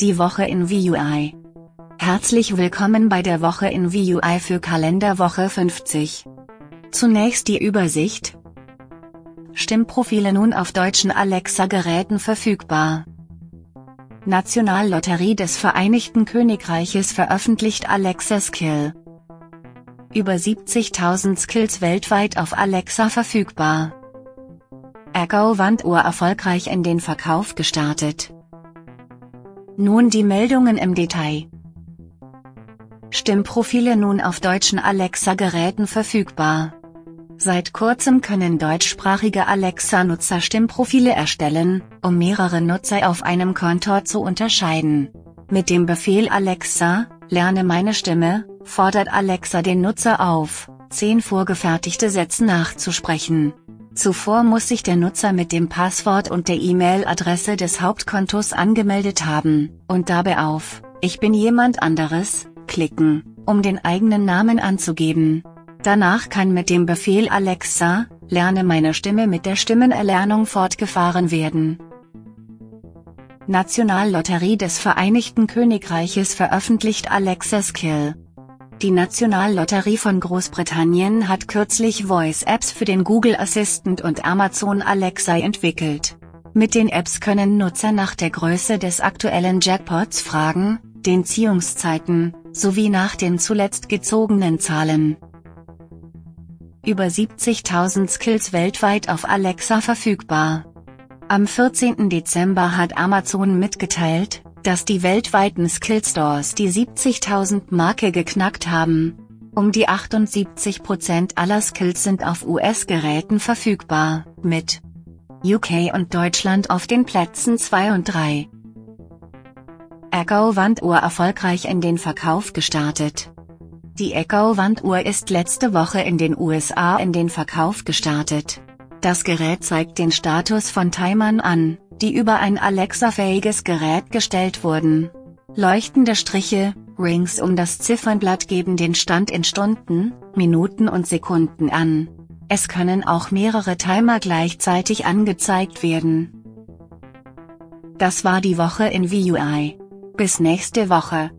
Die Woche in VUI. Herzlich willkommen bei der Woche in VUI für Kalenderwoche 50. Zunächst die Übersicht. Stimmprofile nun auf deutschen Alexa-Geräten verfügbar. Nationallotterie des Vereinigten Königreiches veröffentlicht Alexa Skill. Über 70.000 Skills weltweit auf Alexa verfügbar. Echo Wanduhr erfolgreich in den Verkauf gestartet. Nun die Meldungen im Detail. Stimmprofile nun auf deutschen Alexa-Geräten verfügbar. Seit kurzem können deutschsprachige Alexa-Nutzer Stimmprofile erstellen, um mehrere Nutzer auf einem Konto zu unterscheiden. Mit dem Befehl Alexa, lerne meine Stimme, fordert Alexa den Nutzer auf, zehn vorgefertigte Sätze nachzusprechen. Zuvor muss sich der Nutzer mit dem Passwort und der E-Mail-Adresse des Hauptkontos angemeldet haben, und dabei auf Ich bin jemand anderes klicken, um den eigenen Namen anzugeben. Danach kann mit dem Befehl Alexa, lerne meine Stimme mit der Stimmenerlernung fortgefahren werden. Nationallotterie des Vereinigten Königreiches veröffentlicht Alexa Skill. Die Nationallotterie von Großbritannien hat kürzlich Voice-Apps für den Google Assistant und Amazon Alexa entwickelt. Mit den Apps können Nutzer nach der Größe des aktuellen Jackpots fragen, den Ziehungszeiten, sowie nach den zuletzt gezogenen Zahlen. Über 70.000 Skills weltweit auf Alexa verfügbar. Am 14. Dezember hat Amazon mitgeteilt, dass die weltweiten Skillstores die 70.000 Marke geknackt haben. Um die 78% aller Skills sind auf US-Geräten verfügbar, mit UK und Deutschland auf den Plätzen 2 und 3. Echo Wanduhr erfolgreich in den Verkauf gestartet. Die Echo Wanduhr ist letzte Woche in den USA in den Verkauf gestartet. Das Gerät zeigt den Status von Timern an, die über ein Alexa-fähiges Gerät gestellt wurden. Leuchtende Striche, Rings um das Ziffernblatt geben den Stand in Stunden, Minuten und Sekunden an. Es können auch mehrere Timer gleichzeitig angezeigt werden. Das war die Woche in VUI. Bis nächste Woche.